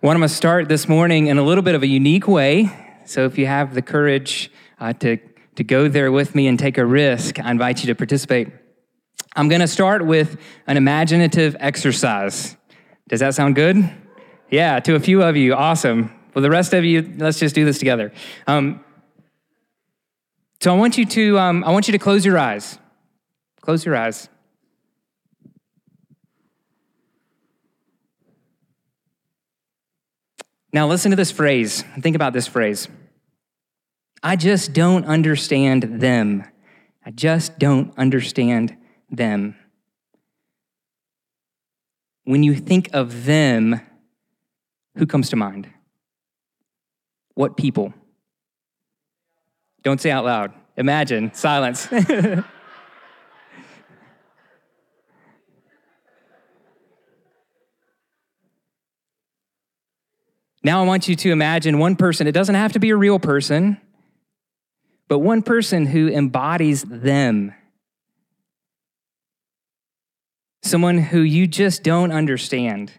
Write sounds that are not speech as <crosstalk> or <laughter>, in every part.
Well, I'm going to start this morning in a little bit of a unique way. So if you have the courage uh, to, to go there with me and take a risk, I invite you to participate. I'm going to start with an imaginative exercise. Does that sound good? Yeah, to a few of you. Awesome. Well, the rest of you, let's just do this together. Um, so I want you to um, I want you to close your eyes. Close your eyes. Now, listen to this phrase. Think about this phrase. I just don't understand them. I just don't understand them. When you think of them, who comes to mind? What people? Don't say out loud. Imagine silence. <laughs> Now I want you to imagine one person, it doesn't have to be a real person, but one person who embodies them. Someone who you just don't understand,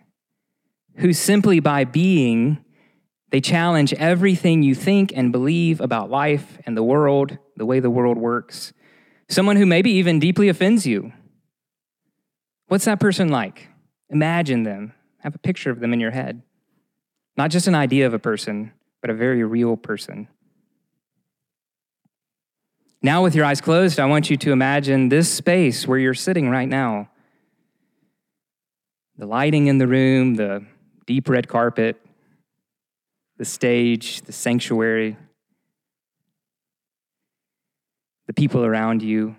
who simply by being, they challenge everything you think and believe about life and the world, the way the world works. Someone who maybe even deeply offends you. What's that person like? Imagine them. Have a picture of them in your head. Not just an idea of a person, but a very real person. Now, with your eyes closed, I want you to imagine this space where you're sitting right now. The lighting in the room, the deep red carpet, the stage, the sanctuary, the people around you.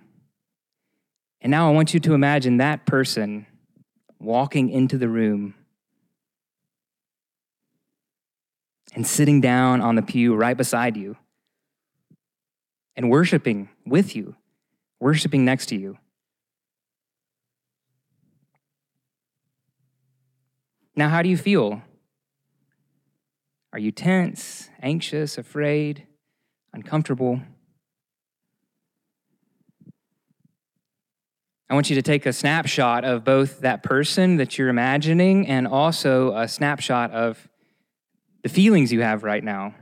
And now I want you to imagine that person walking into the room and sitting down on the pew right beside you and worshiping with you, worshiping next to you. Now, how do you feel? Are you tense, anxious, afraid, uncomfortable? I want you to take a snapshot of both that person that you're imagining and also a snapshot of the feelings you have right now.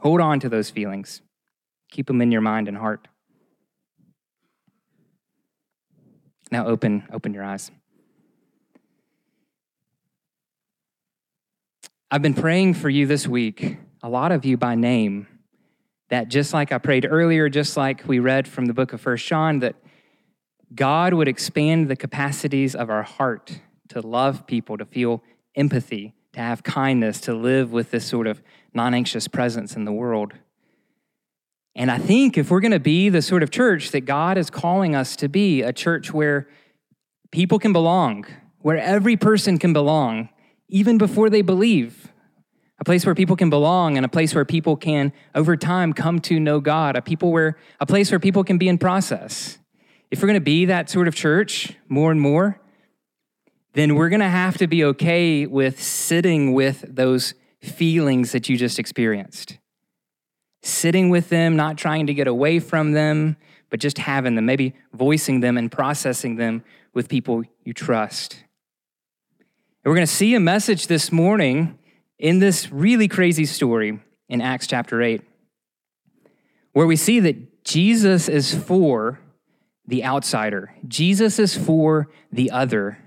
Hold on to those feelings, keep them in your mind and heart. Now open open your eyes. I've been praying for you this week, a lot of you by name, that just like I prayed earlier, just like we read from the book of First John, that God would expand the capacities of our heart to love people, to feel empathy, to have kindness, to live with this sort of non anxious presence in the world. And I think if we're going to be the sort of church that God is calling us to be, a church where people can belong, where every person can belong, even before they believe, a place where people can belong and a place where people can over time come to know God, a people where a place where people can be in process. If we're going to be that sort of church more and more, then we're going to have to be okay with sitting with those feelings that you just experienced. Sitting with them, not trying to get away from them, but just having them, maybe voicing them and processing them with people you trust. And we're going to see a message this morning in this really crazy story in Acts chapter 8, where we see that Jesus is for the outsider, Jesus is for the other.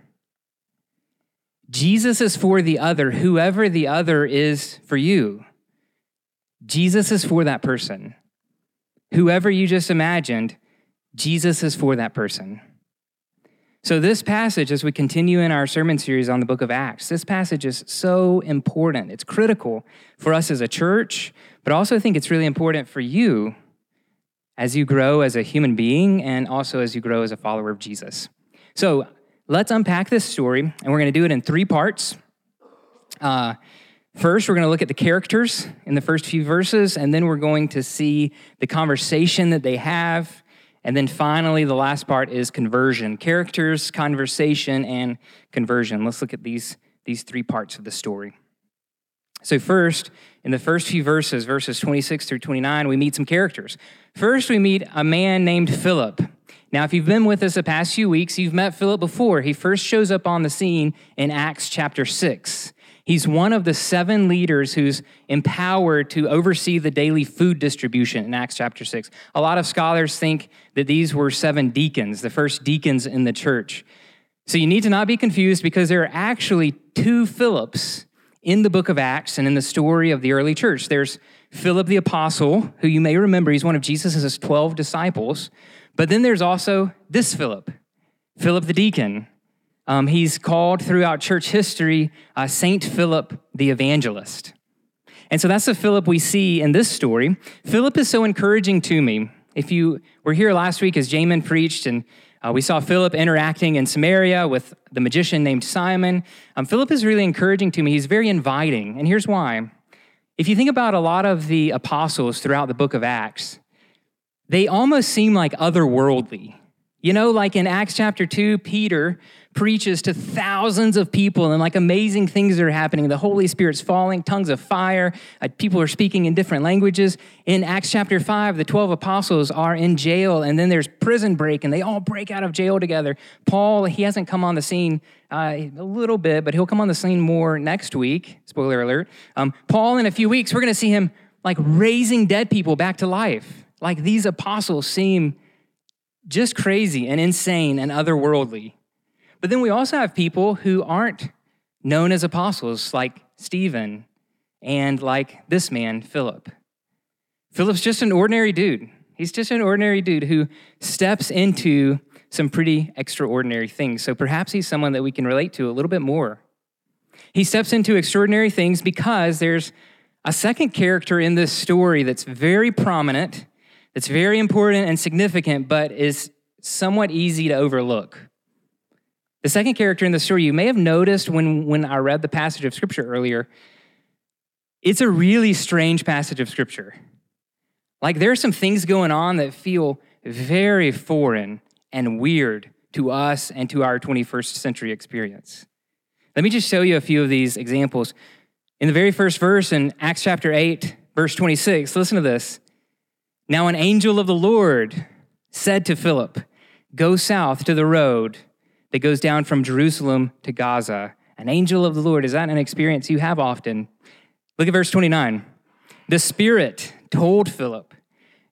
Jesus is for the other, whoever the other is for you. Jesus is for that person. Whoever you just imagined, Jesus is for that person. So, this passage, as we continue in our sermon series on the book of Acts, this passage is so important. It's critical for us as a church, but also I think it's really important for you as you grow as a human being and also as you grow as a follower of Jesus. So, let's unpack this story, and we're going to do it in three parts. Uh, first, we're going to look at the characters in the first few verses, and then we're going to see the conversation that they have. And then finally, the last part is conversion characters, conversation, and conversion. Let's look at these, these three parts of the story. So, first, in the first few verses, verses 26 through 29, we meet some characters. First, we meet a man named Philip. Now, if you've been with us the past few weeks, you've met Philip before. He first shows up on the scene in Acts chapter 6. He's one of the seven leaders who's empowered to oversee the daily food distribution in Acts chapter 6. A lot of scholars think that these were seven deacons, the first deacons in the church. So you need to not be confused because there are actually two Philips in the book of Acts and in the story of the early church. There's Philip the apostle, who you may remember, he's one of Jesus' 12 disciples. But then there's also this Philip, Philip the deacon. Um, he's called throughout church history uh, Saint Philip the Evangelist. And so that's the Philip we see in this story. Philip is so encouraging to me. If you were here last week as Jamin preached, and uh, we saw Philip interacting in Samaria with the magician named Simon, um, Philip is really encouraging to me. He's very inviting. And here's why. If you think about a lot of the apostles throughout the book of Acts, they almost seem like otherworldly. You know, like in Acts chapter 2, Peter preaches to thousands of people and like amazing things are happening. The Holy Spirit's falling, tongues of fire, uh, people are speaking in different languages. In Acts chapter 5, the 12 apostles are in jail and then there's prison break and they all break out of jail together. Paul, he hasn't come on the scene uh, a little bit, but he'll come on the scene more next week. Spoiler alert. Um, Paul, in a few weeks, we're going to see him like raising dead people back to life. Like these apostles seem just crazy and insane and otherworldly. But then we also have people who aren't known as apostles, like Stephen and like this man, Philip. Philip's just an ordinary dude. He's just an ordinary dude who steps into some pretty extraordinary things. So perhaps he's someone that we can relate to a little bit more. He steps into extraordinary things because there's a second character in this story that's very prominent that's very important and significant, but is somewhat easy to overlook. The second character in the story, you may have noticed when, when I read the passage of scripture earlier, it's a really strange passage of scripture. Like there are some things going on that feel very foreign and weird to us and to our 21st century experience. Let me just show you a few of these examples. In the very first verse in Acts chapter 8, verse 26, listen to this. Now, an angel of the Lord said to Philip, Go south to the road that goes down from Jerusalem to Gaza. An angel of the Lord, is that an experience you have often? Look at verse 29. The Spirit told Philip,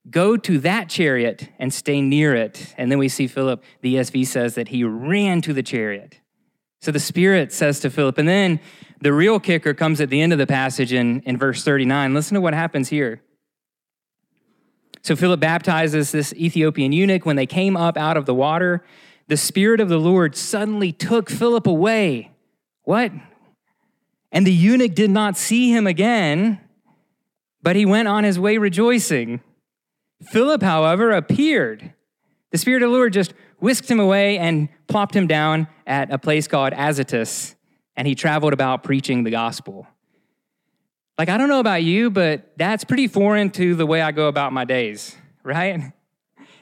Go to that chariot and stay near it. And then we see Philip, the ESV says that he ran to the chariot. So the Spirit says to Philip, and then the real kicker comes at the end of the passage in, in verse 39. Listen to what happens here. So Philip baptizes this Ethiopian eunuch. When they came up out of the water, the Spirit of the Lord suddenly took Philip away. What? And the eunuch did not see him again, but he went on his way rejoicing. Philip, however, appeared. The Spirit of the Lord just whisked him away and plopped him down at a place called Azotus, and he traveled about preaching the gospel. Like, I don't know about you, but that's pretty foreign to the way I go about my days, <laughs> right?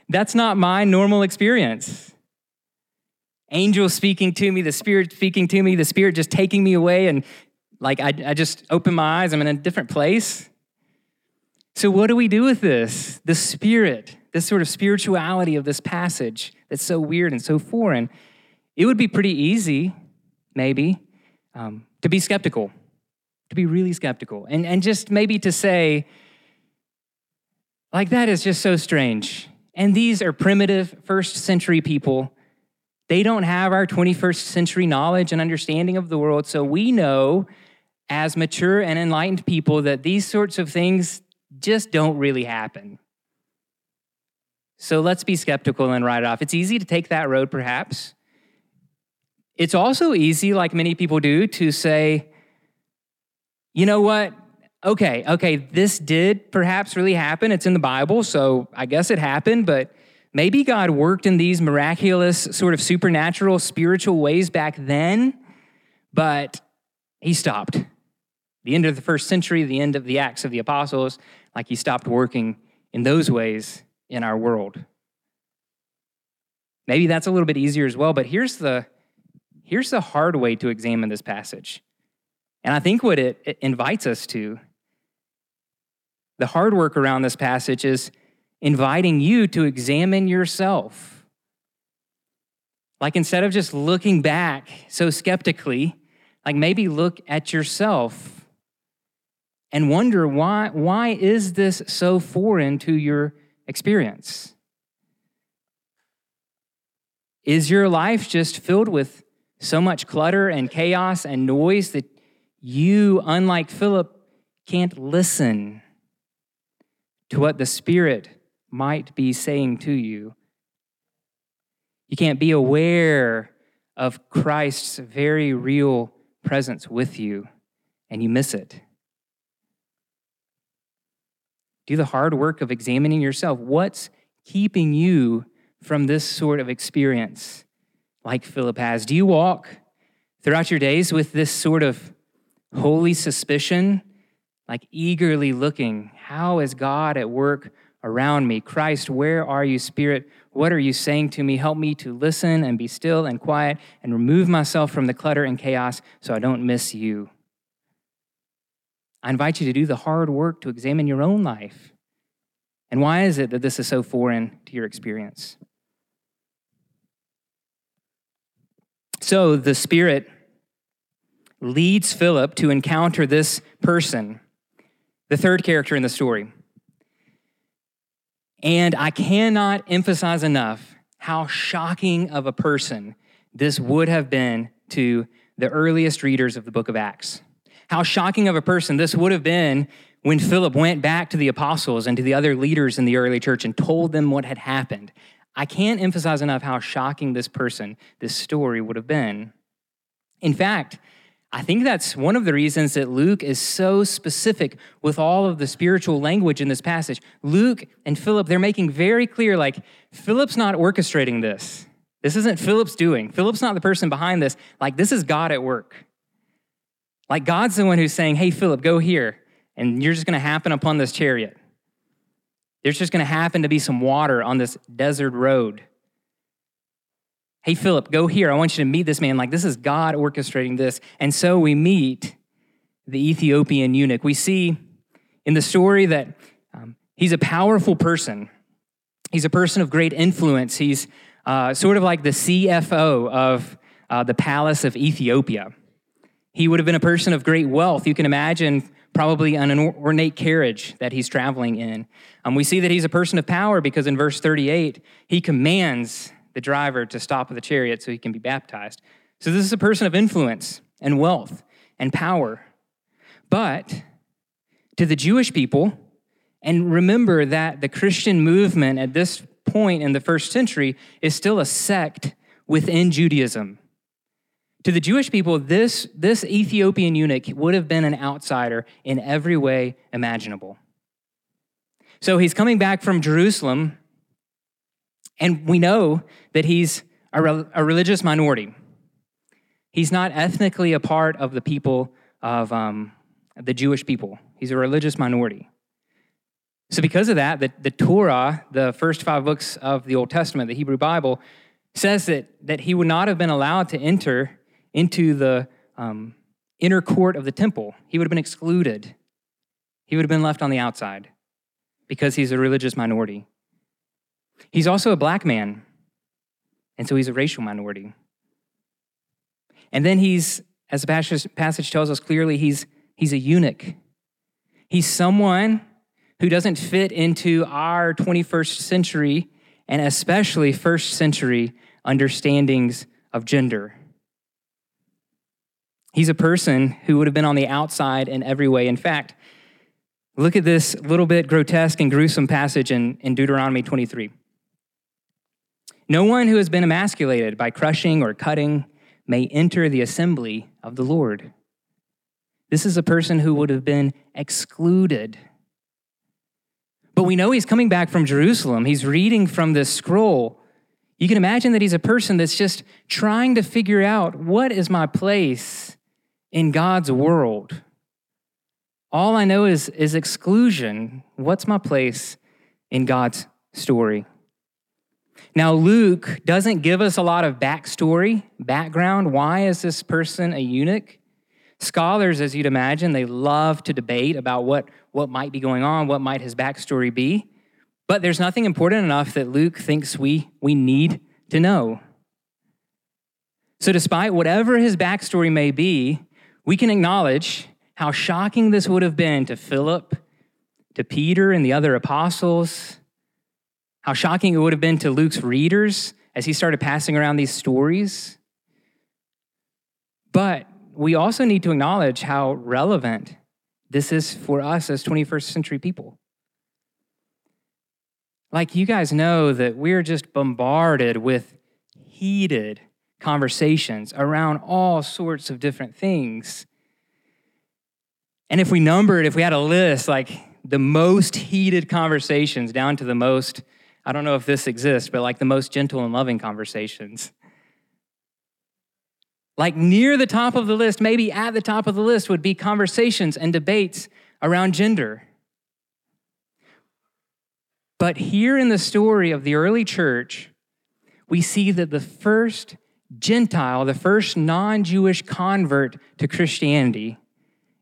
That's not my normal experience. Angels speaking to me, the Spirit speaking to me, the Spirit just taking me away, and like I, I just open my eyes, I'm in a different place. So, what do we do with this? The Spirit, this sort of spirituality of this passage that's so weird and so foreign. It would be pretty easy, maybe, um, to be skeptical to be really skeptical and, and just maybe to say, like, that is just so strange. And these are primitive first century people. They don't have our 21st century knowledge and understanding of the world. So we know as mature and enlightened people that these sorts of things just don't really happen. So let's be skeptical and write it off. It's easy to take that road, perhaps. It's also easy, like many people do, to say, you know what? Okay, okay, this did perhaps really happen. It's in the Bible, so I guess it happened, but maybe God worked in these miraculous, sort of supernatural, spiritual ways back then, but he stopped. The end of the first century, the end of the Acts of the Apostles, like he stopped working in those ways in our world. Maybe that's a little bit easier as well, but here's the here's the hard way to examine this passage. And I think what it, it invites us to, the hard work around this passage is inviting you to examine yourself. Like instead of just looking back so skeptically, Like maybe look at yourself and wonder why, why is this so foreign to your experience? Is your life just filled with so much clutter and chaos and noise that you, unlike Philip, can't listen to what the Spirit might be saying to you? You can't be aware of Christ's very real presence with you and you miss it. Do the hard work of examining yourself. What's keeping you from this sort of experience like Philip has? Do you walk throughout your days with this sort of holy suspicion, like eagerly looking, how is God at work around me? Christ, where are you, Spirit? What are you saying to me? Help me to listen and be still and quiet and remove myself from the clutter and chaos so I don't miss you. I invite you to do the hard work to examine your own life. And why is it that this is so foreign to your experience? So the Spirit leads Philip to encounter this person, the third character in the story. And I cannot emphasize enough how shocking of a person this would have been to the earliest readers of the book of Acts. How shocking of a person this would have been when Philip went back to the apostles and to the other leaders in the early church and told them what had happened. I can't emphasize enough how shocking this person, this story would have been. In fact, I think that's one of the reasons that Luke is so specific with all of the spiritual language in this passage. Luke and Philip, they're making very clear like, Philip's not orchestrating this. This isn't Philip's doing. Philip's not the person behind this. Like, this is God at work. Like, God's the one who's saying, hey, Philip, go here, and you're just going to happen upon this chariot. There's just going to happen to be some water on this desert road. Hey, Philip, go here. I want you to meet this man. Like, this is God orchestrating this. And so we meet the Ethiopian eunuch. We see in the story that um, he's a powerful person, he's a person of great influence. He's uh, sort of like the CFO of uh, the palace of Ethiopia. He would have been a person of great wealth. You can imagine probably an ornate carriage that he's traveling in. Um, we see that he's a person of power because in verse 38, he commands the driver to stop the chariot so he can be baptized. So this is a person of influence and wealth and power. But to the Jewish people, and remember that the Christian movement at this point in the first century is still a sect within Judaism. To the Jewish people, this, this Ethiopian eunuch would have been an outsider in every way imaginable. So he's coming back from Jerusalem, and we know that he's a, re- a religious minority. He's not ethnically a part of the people of um, the Jewish people, he's a religious minority. So, because of that, the, the Torah, the first five books of the Old Testament, the Hebrew Bible, says that, that he would not have been allowed to enter into the um, inner court of the temple. He would have been excluded. He would have been left on the outside because he's a religious minority. He's also a black man, and so he's a racial minority. And then he's, as the passage tells us clearly, he's, he's a eunuch. He's someone who doesn't fit into our 21st century and especially first century understandings of gender. He's a person who would have been on the outside in every way. In fact, look at this little bit grotesque and gruesome passage in, in Deuteronomy 23. No one who has been emasculated by crushing or cutting may enter the assembly of the Lord. This is a person who would have been excluded. But we know he's coming back from Jerusalem. He's reading from this scroll. You can imagine that he's a person that's just trying to figure out what is my place in God's world. All I know is, is exclusion. What's my place in God's story? Now, Luke doesn't give us a lot of backstory, background. Why is this person a eunuch? Scholars, as you'd imagine, they love to debate about what, what might be going on, what might his backstory be. But there's nothing important enough that Luke thinks we, we need to know. So, despite whatever his backstory may be, we can acknowledge how shocking this would have been to Philip, to Peter, and the other apostles, how shocking it would have been to Luke's readers as he started passing around these stories. But we also need to acknowledge how relevant this is for us as 21st century people. Like you guys know that we're just bombarded with heated conversations around all sorts of different things. And if we numbered, if we had a list, like the most heated conversations down to the most, I don't know if this exists, but like the most gentle and loving conversations. Like near the top of the list, maybe at the top of the list, would be conversations and debates around gender. But here in the story of the early church, we see that the first Gentile, the first non Jewish convert to Christianity,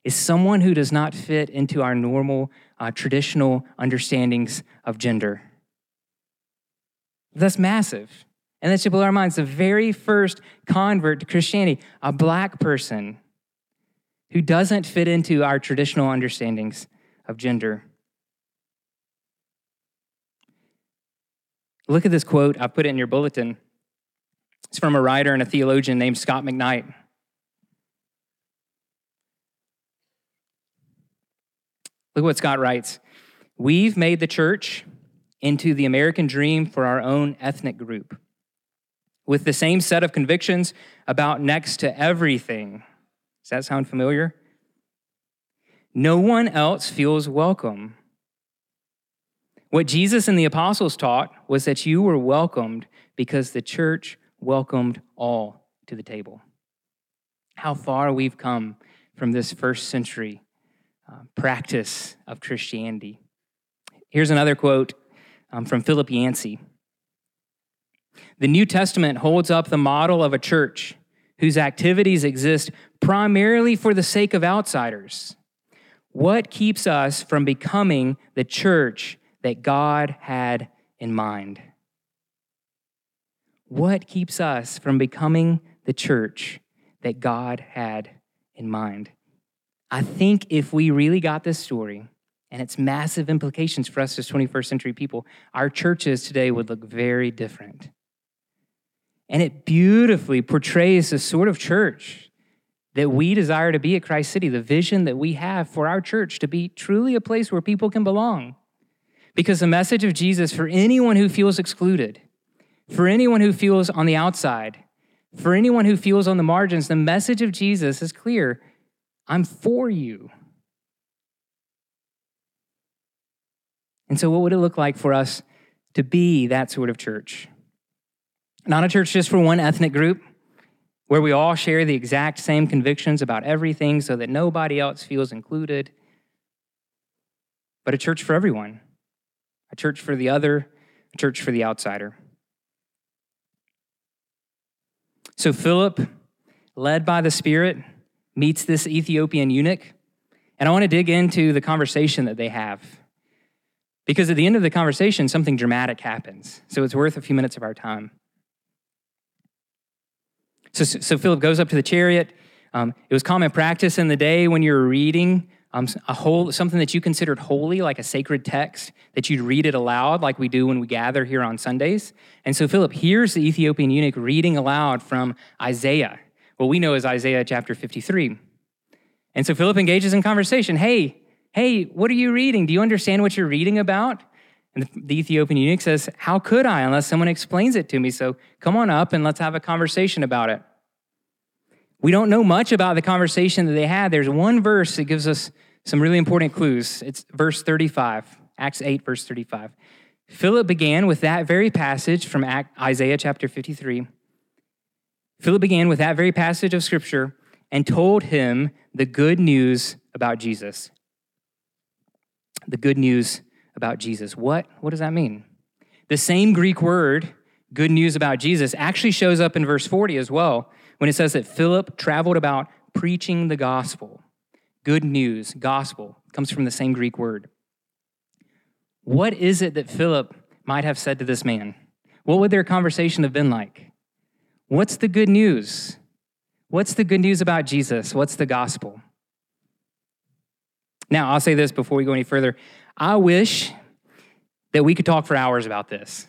is someone who does not fit into our normal, uh, traditional understandings of gender. That's massive. And that should blow our minds. The very first convert to Christianity, a black person who doesn't fit into our traditional understandings of gender. Look at this quote. I put it in your bulletin. It's from a writer and a theologian named Scot McKnight. Look what Scot writes. We've made the church into the American dream for our own ethnic group with the same set of convictions about next to everything. Does that sound familiar? No one else feels welcome. What Jesus and the apostles taught was that you were welcomed because the church welcomed all to the table. How far we've come from this first century uh, practice of Christianity. Here's another quote um, from Philip Yancey. The New Testament holds up the model of a church whose activities exist primarily for the sake of outsiders. What keeps us from becoming the church that God had in mind? What keeps us from becoming the church that God had in mind? I think if we really got this story and its massive implications for us as 21st century people, our churches today would look very different. And it beautifully portrays the sort of church that we desire to be at Christ City, the vision that we have for our church to be truly a place where people can belong. Because the message of Jesus for anyone who feels excluded, for anyone who feels on the outside, for anyone who feels on the margins, the message of Jesus is clear I'm for you. And so, what would it look like for us to be that sort of church? Not a church just for one ethnic group, where we all share the exact same convictions about everything so that nobody else feels included, but a church for everyone, a church for the other, a church for the outsider. So Philip, led by the Spirit, meets this Ethiopian eunuch, and I want to dig into the conversation that they have. Because at the end of the conversation, something dramatic happens. So it's worth a few minutes of our time. So, so Philip goes up to the chariot. Um, it was common practice in the day when you were reading um, a whole, something that you considered holy, like a sacred text, that you'd read it aloud, like we do when we gather here on Sundays. And so Philip hears the Ethiopian eunuch reading aloud from Isaiah, what we know as Isaiah chapter 53. And so Philip engages in conversation. Hey, hey, what are you reading? Do you understand what you're reading about? And the Ethiopian eunuch says, How could I unless someone explains it to me? So come on up and let's have a conversation about it. We don't know much about the conversation that they had. There's one verse that gives us some really important clues. It's verse 35, Acts 8, verse 35. Philip began with that very passage from Isaiah chapter 53. Philip began with that very passage of scripture and told him the good news about Jesus. The good news about Jesus. What, what does that mean? The same Greek word, good news about Jesus, actually shows up in verse 40 as well, when it says that Philip traveled about preaching the gospel. Good news, gospel, comes from the same Greek word. What is it that Philip might have said to this man? What would their conversation have been like? What's the good news? What's the good news about Jesus? What's the gospel? Now, I'll say this before we go any further. I wish that we could talk for hours about this.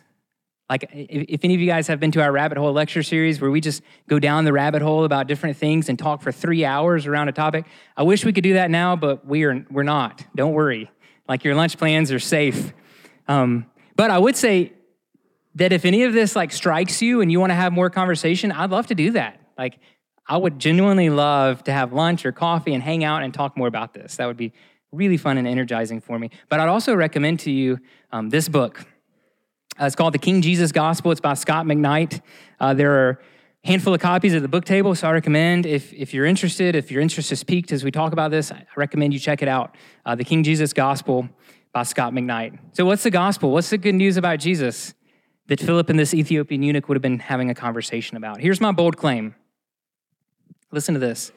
Like, if, any of you guys have been to our rabbit hole lecture series where we just go down the rabbit hole about different things and talk for three hours around a topic, I wish we could do that now, but we are, we're not. Don't worry. Like, your lunch plans are safe. Um, but I would say that if any of this like strikes you and you want to have more conversation, I'd love to do that. Like, I would genuinely love to have lunch or coffee and hang out and talk more about this. That would be really fun and energizing for me. But I'd also recommend to you um, this book. Uh, it's called The King Jesus Gospel. It's by Scot McKnight. Uh, there are a handful of copies at the book table, so I recommend if, if you're interested, if your interest is piqued as we talk about this, I recommend you check it out. Uh, the King Jesus Gospel by Scot McKnight. So, what's the gospel? What's the good news about Jesus that Philip and this Ethiopian eunuch would have been having a conversation about? Here's my bold claim. Listen to this.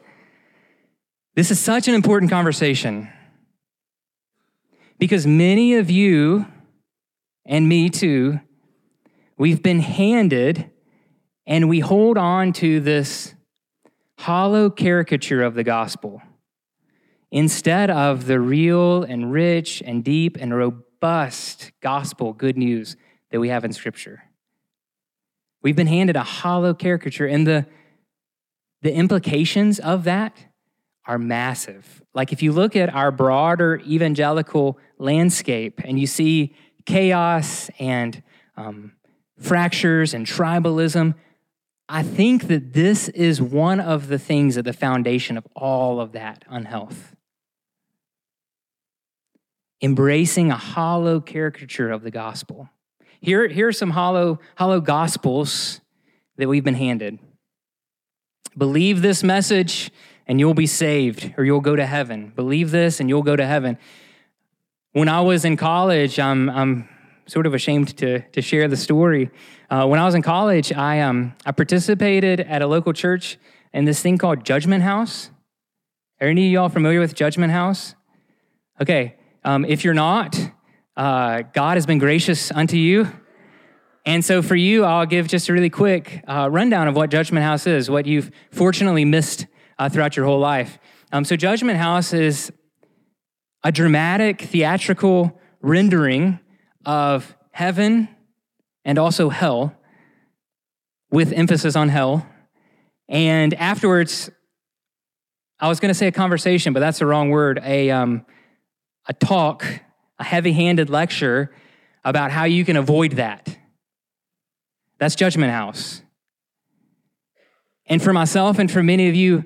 This is such an important conversation because many of you and me too, we've been handed and we hold on to this hollow caricature of the gospel instead of the real and rich and deep and robust gospel good news that we have in Scripture. We've been handed a hollow caricature, and the, the implications of that are massive. Like if you look at our broader evangelical landscape and you see chaos and um, fractures and tribalism. I think that this is one of the things at the foundation of all of that unhealth. Embracing a hollow caricature of the gospel. Here, here are some hollow, hollow gospels that we've been handed. Believe this message and you'll be saved or you'll go to heaven. Believe this and you'll go to heaven. When I was in college, I'm, I'm sort of ashamed to, to share the story. Uh, when I was in college, I, um, I participated at a local church in this thing called Judgment House. Are any of y'all familiar with Judgment House? Okay, um, if you're not, uh, God has been gracious unto you. And so for you, I'll give just a really quick uh, rundown of what Judgment House is, what you've fortunately missed uh, throughout your whole life. Um, so, Judgment House is a dramatic theatrical rendering of heaven and also hell, with emphasis on hell. And afterwards, I was going to say a conversation, but that's the wrong word. A, um, a talk, a heavy handed lecture about how you can avoid that. That's Judgment House. And for myself and for many of you,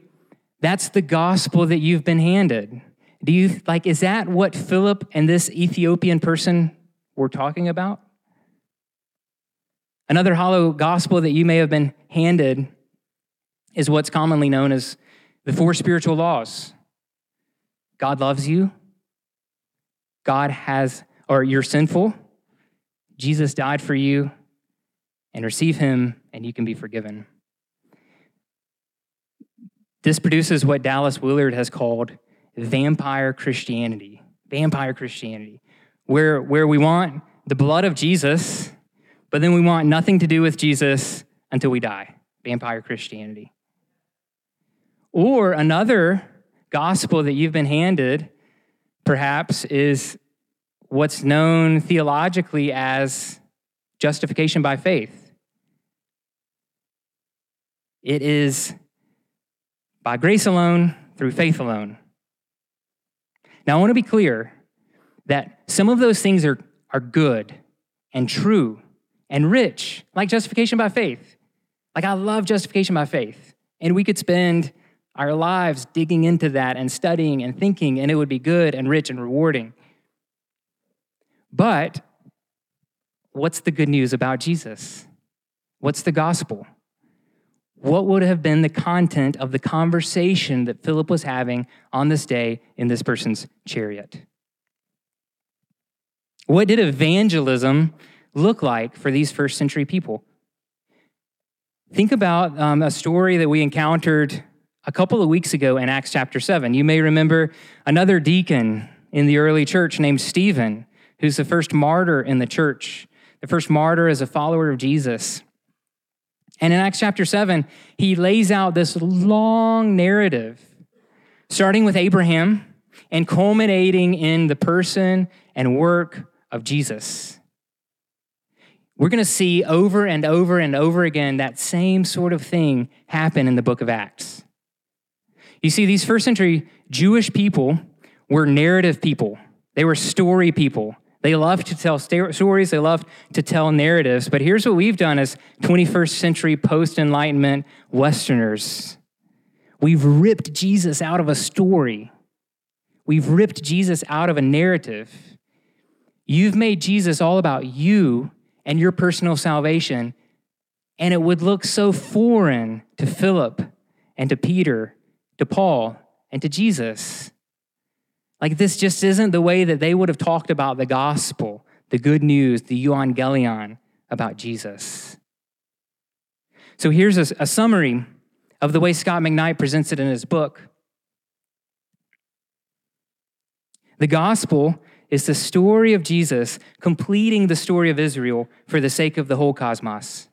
that's the gospel that you've been handed. Do you like, is that what Philip and this Ethiopian person were talking about? Another hollow gospel that you may have been handed is what's commonly known as the four spiritual laws God loves you, God has, or you're sinful, Jesus died for you, and receive him, and you can be forgiven. This produces what Dallas Willard has called vampire Christianity. Vampire Christianity, where, where we want the blood of Jesus, but then we want nothing to do with Jesus until we die. Vampire Christianity. Or another gospel that you've been handed, perhaps, is what's known theologically as justification by faith. It is by grace alone, through faith alone. Now, I want to be clear that some of those things are, are good and true and rich, like justification by faith. Like, I love justification by faith. And we could spend our lives digging into that and studying and thinking, and it would be good and rich and rewarding. But what's the good news about Jesus? What's the gospel? What would have been the content of the conversation that Philip was having on this day in this person's chariot? What did evangelism look like for these first century people? Think about um, a story that we encountered a couple of weeks ago in Acts chapter 7. You may remember another deacon in the early church named Stephen, who's the first martyr in the church, the first martyr as a follower of Jesus. And in Acts chapter 7, he lays out this long narrative, starting with Abraham and culminating in the person and work of Jesus. We're going to see over and over and over again that same sort of thing happen in the book of Acts. You see, these first century Jewish people were narrative people, they were story people. They loved to tell stories, they loved to tell narratives. But here's what we've done as 21st century post Enlightenment Westerners we've ripped Jesus out of a story, we've ripped Jesus out of a narrative. You've made Jesus all about you and your personal salvation, and it would look so foreign to Philip and to Peter, to Paul, and to Jesus. Like, this just isn't the way that they would have talked about the gospel, the good news, the euangelion about Jesus. So, here's a, a summary of the way Scot McKnight presents it in his book. The gospel is the story of Jesus completing the story of Israel for the sake of the whole cosmos.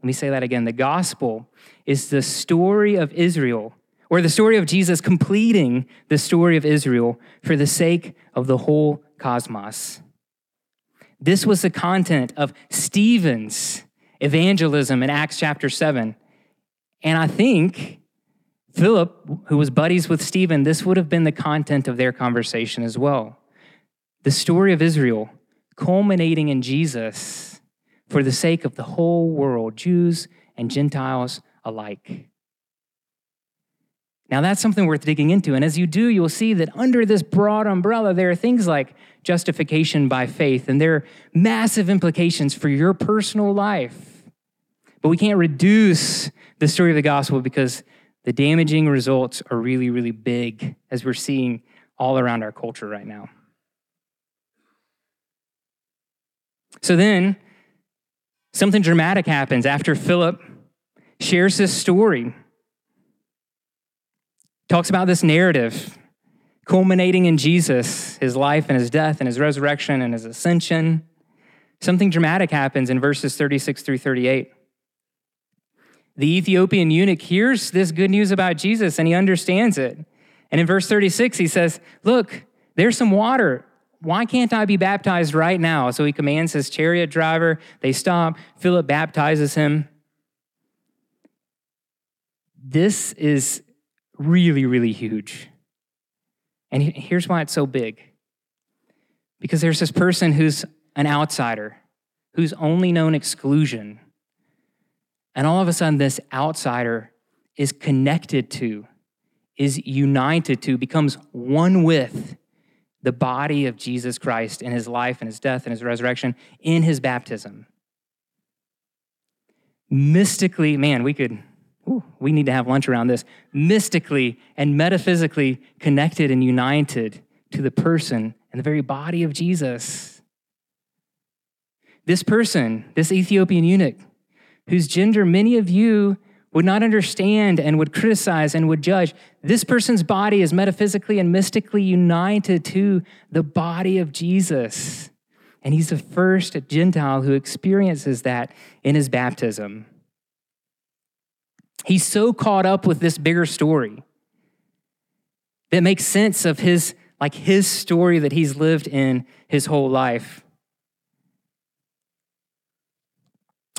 Let me say that again. The gospel is the story of Israel or the story of Jesus completing the story of Israel for the sake of the whole cosmos. This was the content of Stephen's evangelism in Acts chapter 7. And I think Philip, who was buddies with Stephen, this would have been the content of their conversation as well. The story of Israel culminating in Jesus for the sake of the whole world, Jews and Gentiles alike. Now, that's something worth digging into. And as you do, you'll see that under this broad umbrella, there are things like justification by faith, and there are massive implications for your personal life. But we can't reduce the story of the gospel because the damaging results are really, really big, as we're seeing all around our culture right now. So then, something dramatic happens after Philip shares this story talks about this narrative culminating in Jesus, his life and his death and his resurrection and his ascension. Something dramatic happens in verses 36 through 38. The Ethiopian eunuch hears this good news about Jesus and he understands it. And in verse 36, he says, Look, there's some water. Why can't I be baptized right now? So he commands his chariot driver. They stop. Philip baptizes him. This is really, really huge. And here's why it's so big because there's this person who's an outsider, who's only known exclusion. And all of a sudden, this outsider is connected to, is united to, becomes one with the body of Jesus Christ in his life and his death and his resurrection in his baptism. Mystically, man, we could Ooh, we need to have lunch around this, mystically and metaphysically connected and united to the person and the very body of Jesus. This person, this Ethiopian eunuch, whose gender many of you would not understand and would criticize and would judge, this person's body is metaphysically and mystically united to the body of Jesus. And he's the first Gentile who experiences that in his baptism. He's so caught up with this bigger story that makes sense of his like his story that he's lived in his whole life.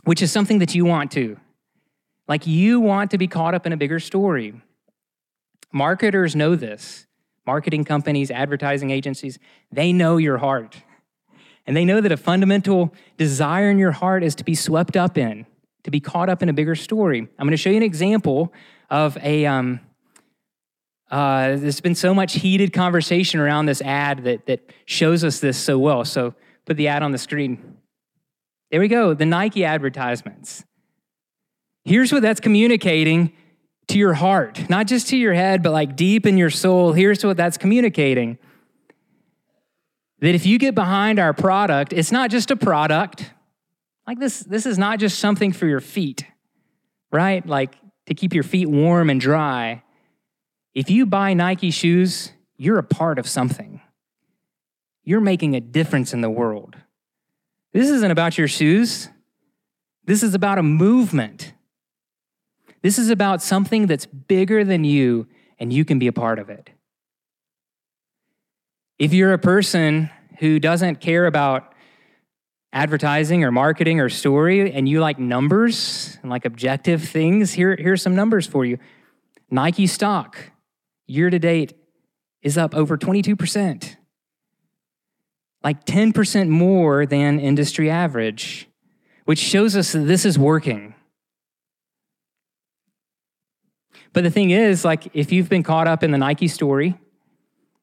Which is something that you want to. Like you want to be caught up in a bigger story. Marketers know this. Marketing companies, advertising agencies, they know your heart. And they know that a fundamental desire in your heart is to be swept up in to be caught up in a bigger story. I'm going to show you an example of a. Um, uh, there's been so much heated conversation around this ad that, that shows us this so well. So put the ad on the screen. There we go, the Nike advertisements. Here's what that's communicating to your heart, not just to your head, but like deep in your soul. Here's what that's communicating that if you get behind our product, it's not just a product, like this, this is not just something for your feet, right? Like to keep your feet warm and dry. If you buy Nike shoes, you're a part of something. You're making a difference in the world. This isn't about your shoes. This is about a movement. This is about something that's bigger than you, and you can be a part of it. If you're a person who doesn't care about advertising or marketing or story and you like numbers and like objective things, here, here's some numbers for you. Nike stock year to date is up over 22%, like 10% more than industry average, which shows us that this is working. But the thing is, like, if you've been caught up in the Nike story,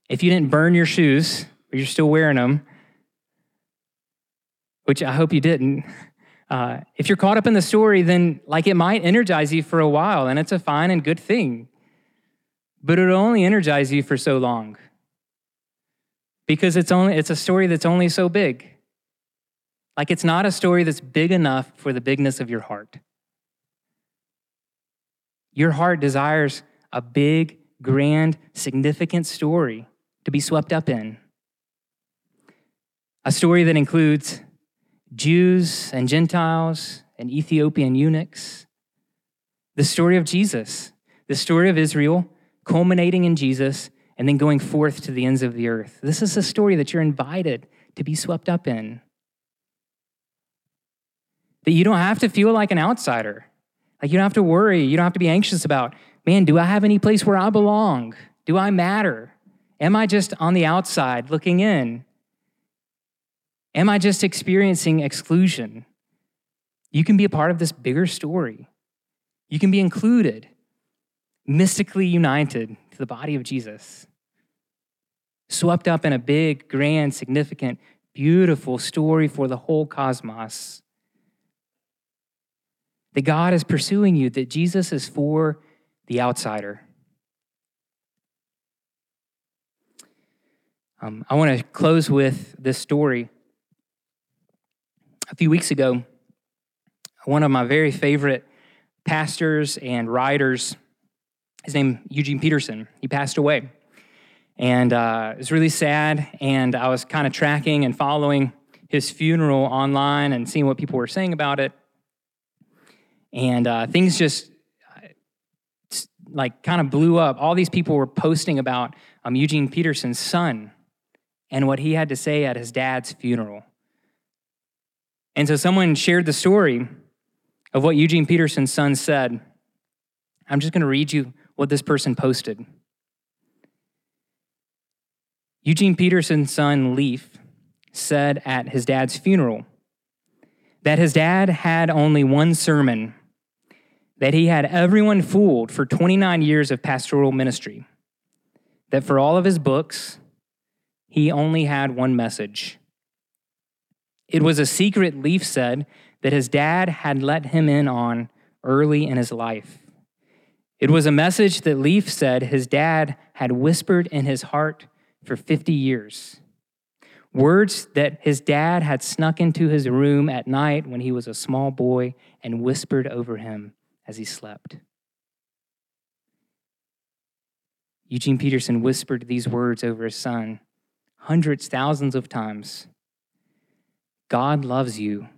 if you didn't burn your shoes, or you're still wearing them, which I hope you didn't, uh, if you're caught up in the story, then like it might energize you for a while, and it's a fine and good thing. But it'll only energize you for so long. Because it's only it's a story that's only so big. Like it's not a story that's big enough for the bigness of your heart. Your heart desires a big, grand, significant story to be swept up in. A story that includes Jews and Gentiles and Ethiopian eunuchs. The story of Jesus, the story of Israel, culminating in Jesus, and then going forth to the ends of the earth. This is a story that you're invited to be swept up in. That you don't have to feel like an outsider. Like you don't have to worry. You don't have to be anxious about, man, do I have any place where I belong? Do I matter? Am I just on the outside looking in? Am I just experiencing exclusion? You can be a part of this bigger story. You can be included, mystically united to the body of Jesus, swept up in a big, grand, significant, beautiful story for the whole cosmos. That God is pursuing you, that Jesus is for the outsider. Um, I want to close with this story a few weeks ago, one of my very favorite pastors and writers, his name Eugene Peterson, he passed away. And uh, it was really sad. And I was kind of tracking and following his funeral online and seeing what people were saying about it. And uh, things just like kind of blew up. All these people were posting about um, Eugene Peterson's son and what he had to say at his dad's funeral. And so someone shared the story of what Eugene Peterson's son said. I'm just going to read you what this person posted. Eugene Peterson's son, Leif, said at his dad's funeral that his dad had only one sermon, that he had everyone fooled for 29 years of pastoral ministry, that for all of his books, he only had one message it was a secret Leif said that his dad had let him in on early in his life. It was a message that Leif said his dad had whispered in his heart for 50 years. Words that his dad had snuck into his room at night when he was a small boy and whispered over him as he slept. Eugene Peterson whispered these words over his son hundreds, thousands of times God loves you.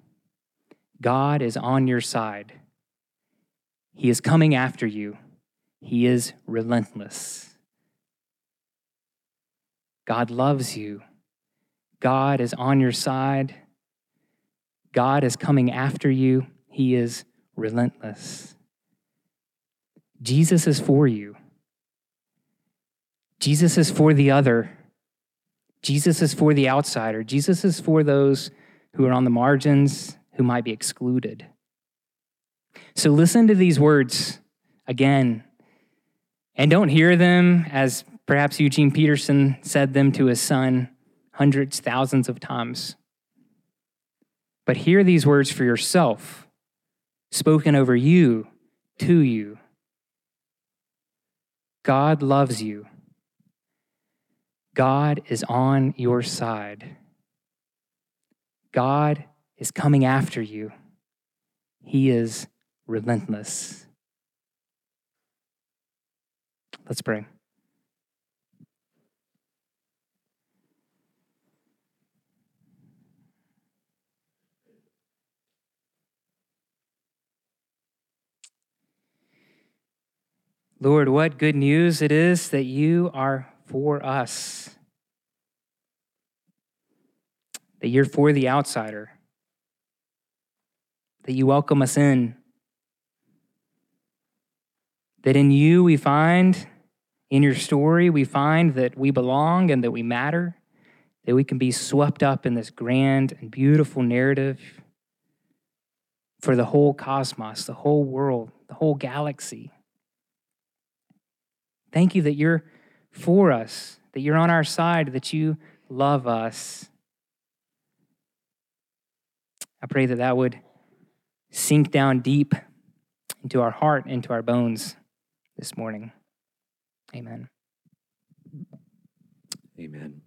God is on your side. He is coming after you. He is relentless. God loves you. God is on your side. God is coming after you. He is relentless. Jesus is for you. Jesus is for the other. Jesus is for the outsider. Jesus is for those who are on the margins, who might be excluded. So listen to these words again and don't hear them as perhaps Eugene Peterson said them to his son hundreds, thousands of times. But hear these words for yourself, spoken over you, to you. God loves you. God is on your side. God is coming after you. He is relentless. Let's pray. Lord, what good news it is that you are for us. That you're for the outsider, that you welcome us in, that in you we find, in your story, we find that we belong and that we matter, that we can be swept up in this grand and beautiful narrative for the whole cosmos, the whole world, the whole galaxy. Thank you that you're for us, that you're on our side, that you love us. I pray that that would sink down deep into our heart, into our bones this morning. Amen. Amen.